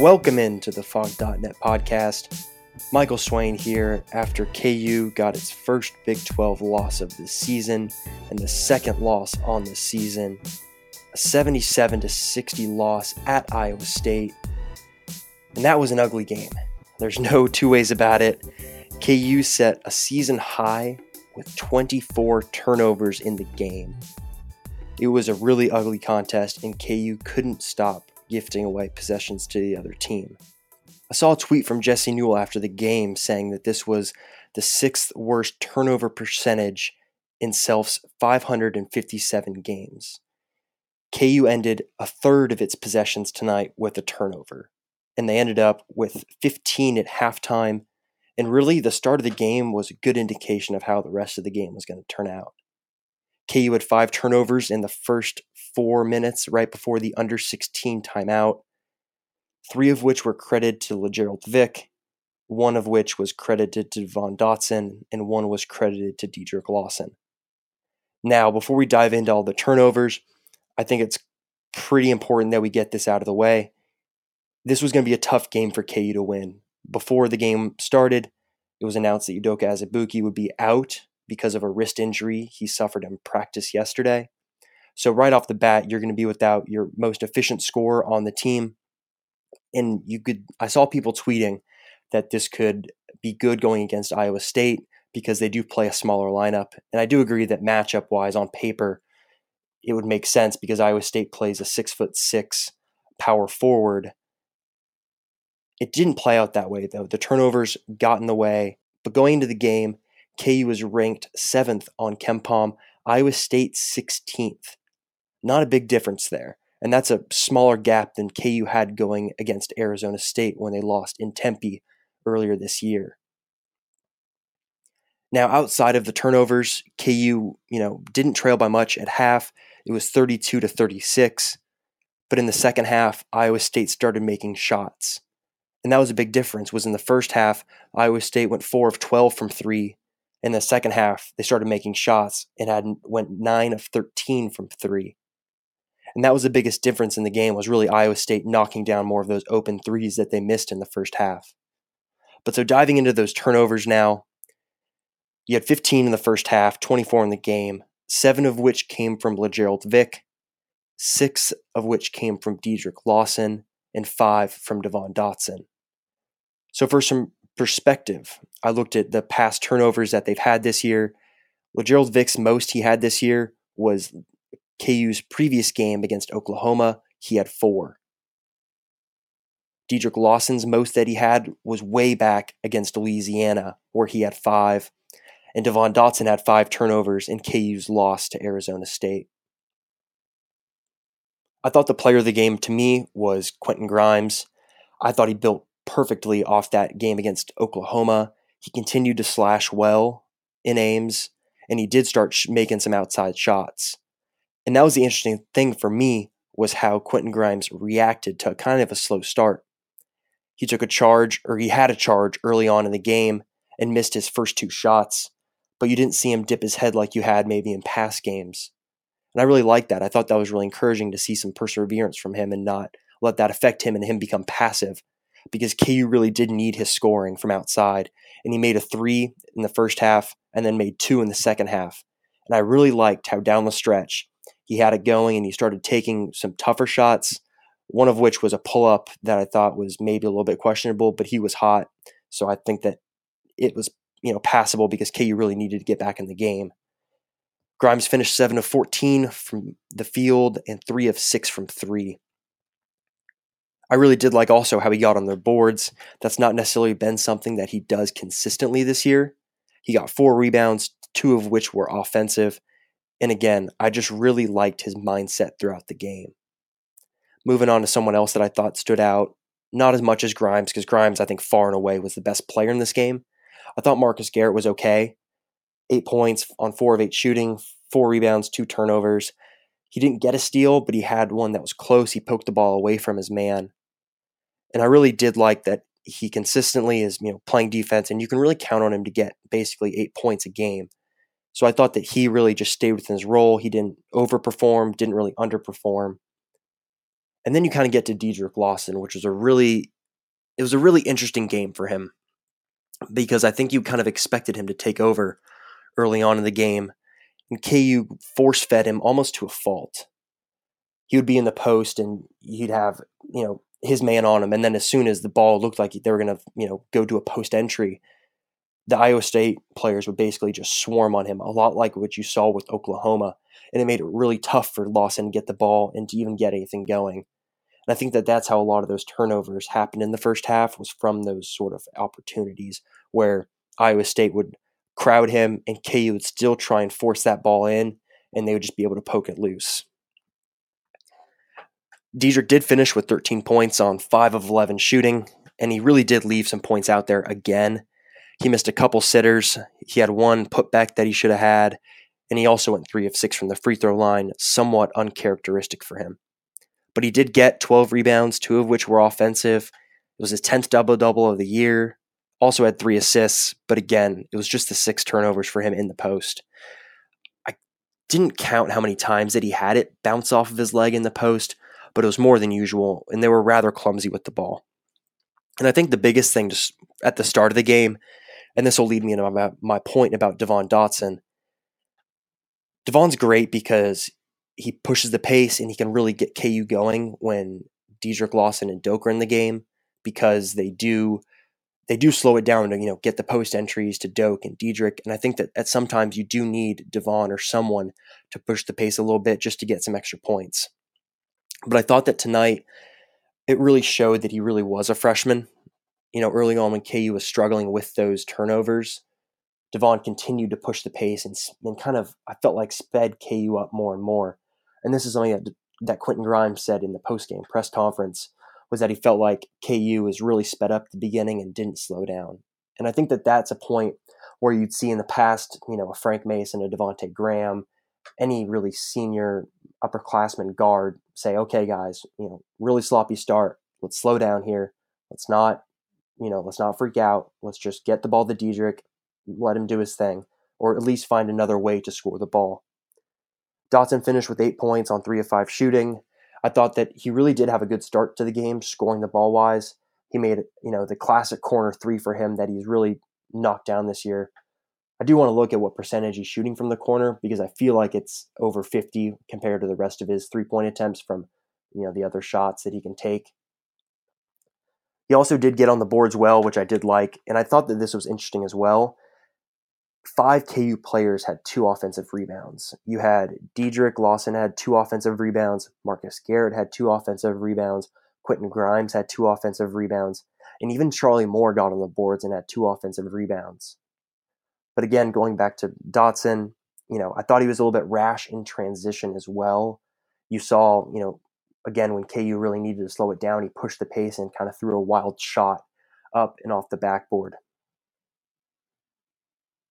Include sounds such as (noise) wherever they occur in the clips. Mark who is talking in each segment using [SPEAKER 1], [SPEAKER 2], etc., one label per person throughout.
[SPEAKER 1] Welcome into the Phog.net podcast. Michael Swain here after KU got its first Big 12 loss of the season and the second loss on the season. A 77 to 60 loss at Iowa State. And that was an ugly game. There's no two ways about it. KU set a season high with 24 turnovers in the game. It was a really ugly contest, and KU couldn't stop gifting away possessions to the other team. I saw a tweet from Jesse Newell after the game saying that this was the sixth worst turnover percentage in Self's 557 games. KU ended a third of its possessions tonight with a turnover, and they ended up with 15 at halftime. And really, the start of the game was a good indication of how the rest of the game was going to turn out. KU had five turnovers in the first four minutes right before the under 16 timeout, three of which were credited to Lagerald Vick, one of which was credited to Von Dotson, and one was credited to Dedric Lawson. Now, before we dive into all the turnovers, I think it's pretty important that we get this out of the way. This was going to be a tough game for KU to win. Before the game started, it was announced that Udoka Azubuike would be out because of a wrist injury he suffered in practice yesterday. So right off the bat, you're going to be without your most efficient scorer on the team. And you could I saw people tweeting that this could be good going against Iowa State because they do play a smaller lineup. And I do agree that matchup wise on paper, it would make sense because Iowa State plays a six foot six power forward. It didn't play out that way though. The turnovers got in the way. But going into the game, KU was ranked seventh on KenPom, Iowa State 16th. Not a big difference there. And that's a smaller gap than KU had going against Arizona State when they lost in Tempe earlier this year. Now, outside of the turnovers, KU, you know, didn't trail by much at half. It was 32 to 36. But in the second half, Iowa State started making shots. And that was a big difference. Was in the first half, Iowa State went 4 of 12 from 3 in the second half, they started making shots and had went nine of 13 from three. And that was the biggest difference in the game was really Iowa State knocking down more of those open threes that they missed in the first half. But so diving into those turnovers now, you had 15 in the first half, 24 in the game, seven of which came from Lagerald Vick, six of which came from Dedric Lawson, and five from Devon Dotson. So for some perspective, I looked at the past turnovers that they've had this year. Lagerald Vick's most he had this year was KU's previous game against Oklahoma. He had four. Dedric Lawson's most that he had was way back against Louisiana, where he had five. And Devon Dotson had five turnovers in KU's loss to Arizona State. I thought the player of the game to me was Quentin Grimes. I thought he built perfectly off that game against Oklahoma. He continued to slash well in Ames, and he did start sh- making some outside shots. And that was the interesting thing for me was how Quentin Grimes reacted to kind of a slow start. He took a charge, or he had a charge early on in the game and missed his first two shots, but you didn't see him dip his head like you had maybe in past games. And I really liked that. I thought that was really encouraging to see some perseverance from him and not let that affect him and him become passive because KU really did need his scoring from outside. And he made a three in the first half and then made two in the second half. And I really liked how down the stretch he had it going and he started taking some tougher shots, one of which was a pull up that I thought was maybe a little bit questionable, but he was hot. So I think that it was, you know, passable because KU really needed to get back in the game. Grimes finished 7 of 14 from the field and 3 of 6 from 3. I really did like also how he got on their boards. That's not necessarily been something that he does consistently this year. He got four rebounds, two of which were offensive. And again, I just really liked his mindset throughout the game. Moving on to someone else that I thought stood out, not as much as Grimes, because Grimes, I think, far and away was the best player in this game. I thought Marcus Garrett was okay. Eight points on four of eight shooting, four rebounds, two turnovers. He didn't get a steal, but he had one that was close. He poked the ball away from his man. And I really did like that he consistently is, you know, playing defense and you can really count on him to get basically 8 points a game. So I thought that he really just stayed within his role. He didn't overperform, didn't really underperform. And then you kind of get to Dedric Lawson, which was a really it was a really interesting game for him because I think you kind of expected him to take over early on in the game. And KU force fed him almost to a fault. He would be in the post and he'd have, you know, his man on him. And then as soon as the ball looked like they were going to, you know, go to a post entry, the Iowa State players would basically just swarm on him, a lot like what you saw with Oklahoma. And it made it really tough for Lawson to get the ball and to even get anything going. And I think that that's how a lot of those turnovers happened in the first half was from those sort of opportunities where Iowa State would crowd him and KU would still try and force that ball in and they would just be able to poke it loose. Dedric did finish with 13 points on 5 of 11 shooting, and he really did leave some points out there again. He missed a couple sitters. He had one putback that he should have had, and he also went 3 of 6 from the free throw line, somewhat uncharacteristic for him. But he did get 12 rebounds, two of which were offensive. It was his 10th double double of the year. Also had three assists, but again, it was just the six turnovers for him in the post. I didn't count how many times that he had it bounce off of his leg in the post, but it was more than usual, and they were rather clumsy with the ball. And I think the biggest thing just at the start of the game, and this will lead me into my, my point about Devon Dotson. Devon's great because he pushes the pace and he can really get KU going when Dedric Lawson and Doak are in the game because they do they do slow it down to you know get the post entries to Doak and Dedric, and I think that at sometimes you do need Devon or someone to push the pace a little bit just to get some extra points. But I thought that tonight it really showed that he really was a freshman. You know, early on when KU was struggling with those turnovers, Devon continued to push the pace and, and kind of I felt like sped KU up more and more. And this is something that that Quentin Grimes said in the post game press conference was that he felt like KU was really sped up at the beginning and didn't slow down. And I think that that's a point where you'd see in the past, you know, a Frank Mason, a Devonte Graham, any really senior upperclassman guard say, okay, guys, you know, really sloppy start. Let's slow down here. Let's not, you know, let's not freak out. Let's just get the ball to Dedric, let him do his thing, or at least find another way to score the ball. Dotson finished with eight points on three of five shooting. I thought that he really did have a good start to the game, scoring the ball wise. He made, you know, the classic corner three for him that he's really knocked down this year. I do want to look at what percentage he's shooting from the corner because I feel like it's over 50 compared to the rest of his three point attempts from, you know, the other shots that he can take. He also did get on the boards well, which I did like, and I thought that this was interesting as well five KU players had two offensive rebounds. You had Dedric Lawson had two offensive rebounds, Marcus Garrett had two offensive rebounds, Quentin Grimes had two offensive rebounds, and even Charlie Moore got on the boards and had two offensive rebounds. But again, going back to Dotson, you know, I thought he was a little bit rash in transition as well. You saw, you know, again when KU really needed to slow it down, he pushed the pace and kind of threw a wild shot up and off the backboard.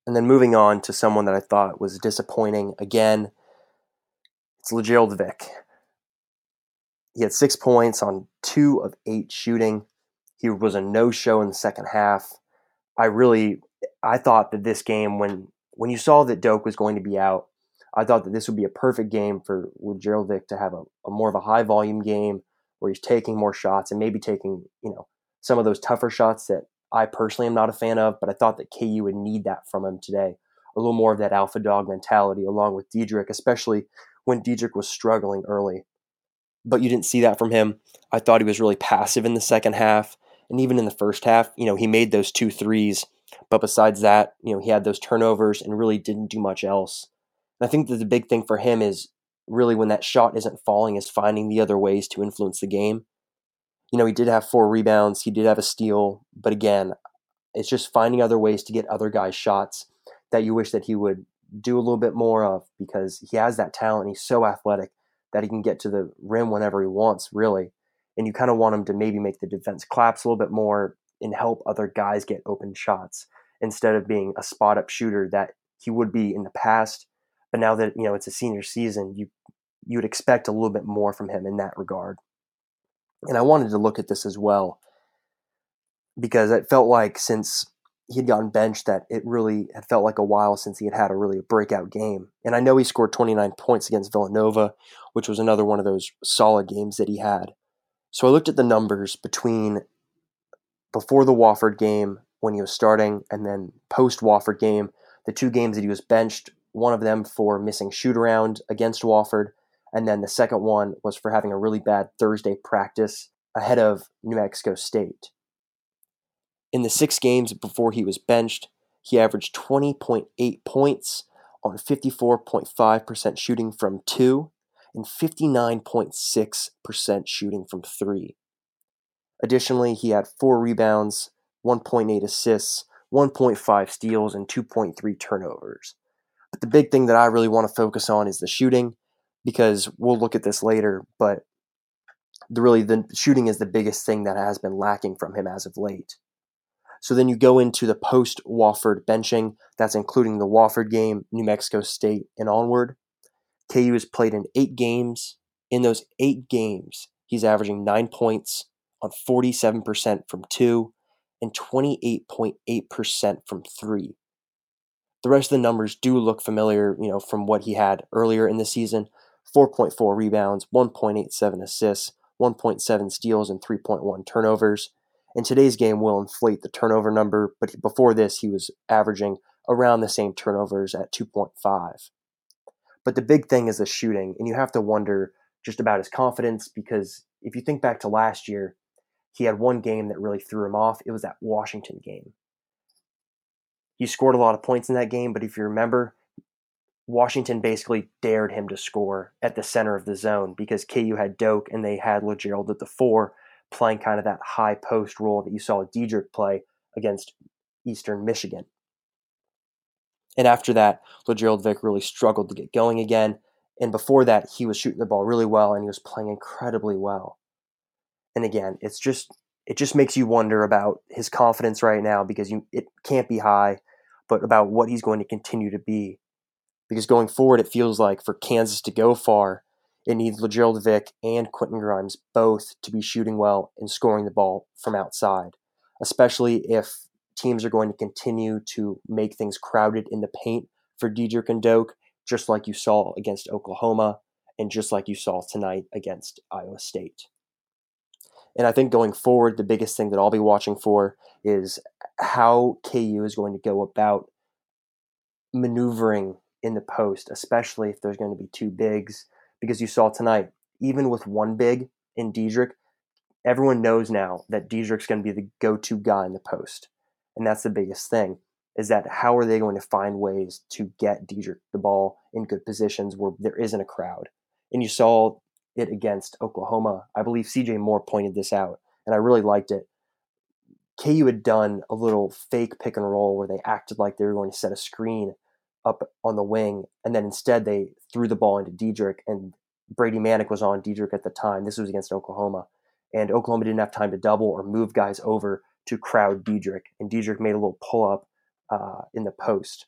[SPEAKER 1] And then moving on to someone that I thought was disappointing again, it's Lagerald Vick. He had six points on two of eight shooting. He was a no-show in the second half. I really, I thought that this game, when when you saw that Doak was going to be out, I thought that this would be a perfect game for Lagerald Vick to have a, a more of a high volume game where he's taking more shots and maybe taking, you know, some of those tougher shots that I personally am not a fan of, but I thought that KU would need that from him today. A little more of that alpha dog mentality along with Dedric, especially when Dedric was struggling early. But you didn't see that from him. I thought he was really passive in the second half. And even in the first half, you know, he made those two threes. But besides that, you know, he had those turnovers and really didn't do much else. And I think that the big thing for him is really when that shot isn't falling, is finding the other ways to influence the game you know, he did have four rebounds, he did have a steal, but again, it's just finding other ways to get other guys shots that you wish that he would do a little bit more of because he has that talent. He's so athletic that he can get to the rim whenever he wants, really. And you kind of want him to maybe make the defense collapse a little bit more and help other guys get open shots instead of being a spot up shooter that he would be in the past. But now that you know it's a senior season, you you would expect a little bit more from him in that regard. And I wanted to look at this as well because it felt like since he had gotten benched that it really had felt like a while since he had had a really breakout game. And I know he scored 29 points against Villanova, which was another one of those solid games that he had. So I looked at the numbers between before the Wofford game when he was starting and then post Wofford game, the two games that he was benched, one of them for missing shoot around against Wofford, and then the second one was for having a really bad Thursday practice ahead of New Mexico State. In the six games before he was benched, he averaged 20.8 points on 54.5% shooting from two and 59.6% shooting from three. Additionally, he had four rebounds, 1.8 assists, 1.5 steals, and 2.3 turnovers. But the big thing that I really want to focus on is the shooting because we'll look at this later, but the really the shooting is the biggest thing that has been lacking from him as of late. So then you go into the post Wofford benching. That's including the Wofford game, New Mexico State, and onward. KU has played in eight games. In those eight games, he's averaging nine points on 47% from two and 28.8% from three. The rest of the numbers do look familiar, you know, from what he had earlier in the season 4.4 rebounds, 1.87 assists, 1.7 steals, and 3.1 turnovers. In today's game will inflate the turnover number, but before this, he was averaging around the same turnovers at 2.5. But the big thing is the shooting, and you have to wonder just about his confidence because if you think back to last year, he had one game that really threw him off. It was that Washington game. He scored a lot of points in that game, but if you remember, Washington basically dared him to score at the center of the zone because KU had Doak and they had Lagerald at the four, playing kind of that high post role that you saw Dedric play against Eastern Michigan. And after that, Lagerald Vick really struggled to get going again. And before that, he was shooting the ball really well and he was playing incredibly well. And again, it's just it just makes you wonder about his confidence right now because you it can't be high, but about what he's going to continue to be. Because going forward, it feels like for Kansas to go far, it needs Lagerald Vick and Quentin Grimes both to be shooting well and scoring the ball from outside, especially if teams are going to continue to make things crowded in the paint for Dedric and Doak, just like you saw against Oklahoma and just like you saw tonight against Iowa State. And I think going forward, the biggest thing that I'll be watching for is how KU is going to go about maneuvering in the post, especially if there's going to be two bigs. Because you saw tonight, even with one big in Dedric, everyone knows now that Dedric's going to be the go-to guy in the post, and that's the biggest thing. Is that how are they going to find ways to get Dedric the ball in good positions where there isn't a crowd? And you saw it against Oklahoma. I believe CJ Moore pointed this out, and I really liked it. KU had done a little fake pick and roll where they acted like they were going to set a screen up on the wing, and then instead they threw the ball into Dedric, and Brady Manek was on Dedric at the time. This was against Oklahoma, and Oklahoma didn't have time to double or move guys over to crowd Dedric, and Dedric made a little pull up uh, in the post.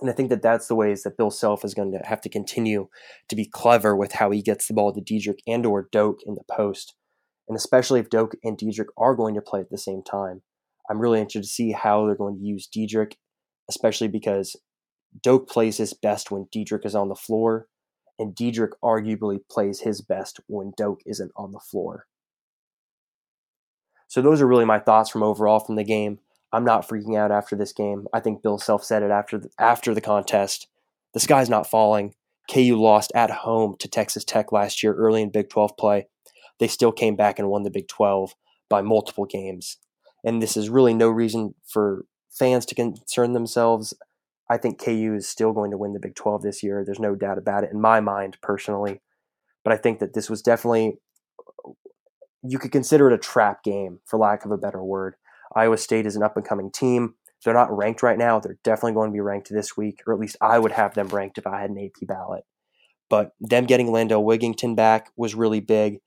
[SPEAKER 1] And I think that that's the ways that Bill Self is going to have to continue to be clever with how he gets the ball to Dedric and or Doak in the post. And especially if Doak and Dedric are going to play at the same time. I'm really interested to see how they're going to use Dedric, especially because Doak plays his best when Dedric is on the floor, and Dedric arguably plays his best when Doak isn't on the floor. So those are really my thoughts from overall from the game. I'm not freaking out after this game. I think Bill Self said it after the, after the contest. The sky's not falling. KU lost at home to Texas Tech last year early in Big 12 play. They still came back and won the Big 12 by multiple games. And this is really no reason for fans to concern themselves I think KU is still going to win the Big 12 this year. There's no doubt about it in my mind personally. But I think that this was definitely, you could consider it a trap game, for lack of a better word. Iowa State is an up and coming team. They're not ranked right now. They're definitely going to be ranked this week, or at least I would have them ranked if I had an AP ballot. But them getting Lando Wigginton back was really big.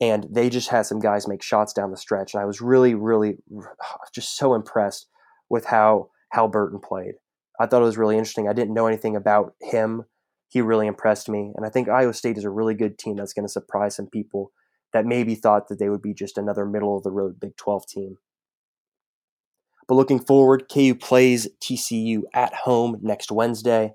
[SPEAKER 1] And they just had some guys make shots down the stretch. And I was really, really (sighs) just so impressed with how Haliburton played. I thought it was really interesting. I didn't know anything about him. He really impressed me. And I think Iowa State is a really good team that's going to surprise some people that maybe thought that they would be just another middle of the road Big 12 team. But looking forward, KU plays TCU at home next Wednesday.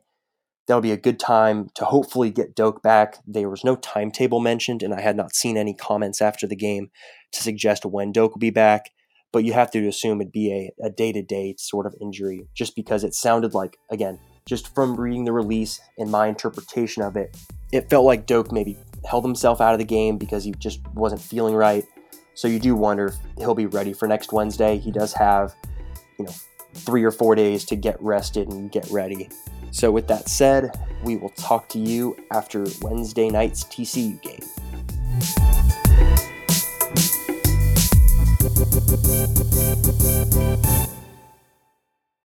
[SPEAKER 1] That'll be a good time to hopefully get Doak back. There was no timetable mentioned, and I had not seen any comments after the game to suggest when Doak will be back. But you have to assume it'd be a day to day sort of injury, just because it sounded like, again, just from reading the release and my interpretation of it, it felt like Doak maybe held himself out of the game because he just wasn't feeling right. So you do wonder if he'll be ready for next Wednesday. He does have, you know, three or four days to get rested and get ready. So, with that said, we will talk to you after Wednesday night's TCU game. Thank you.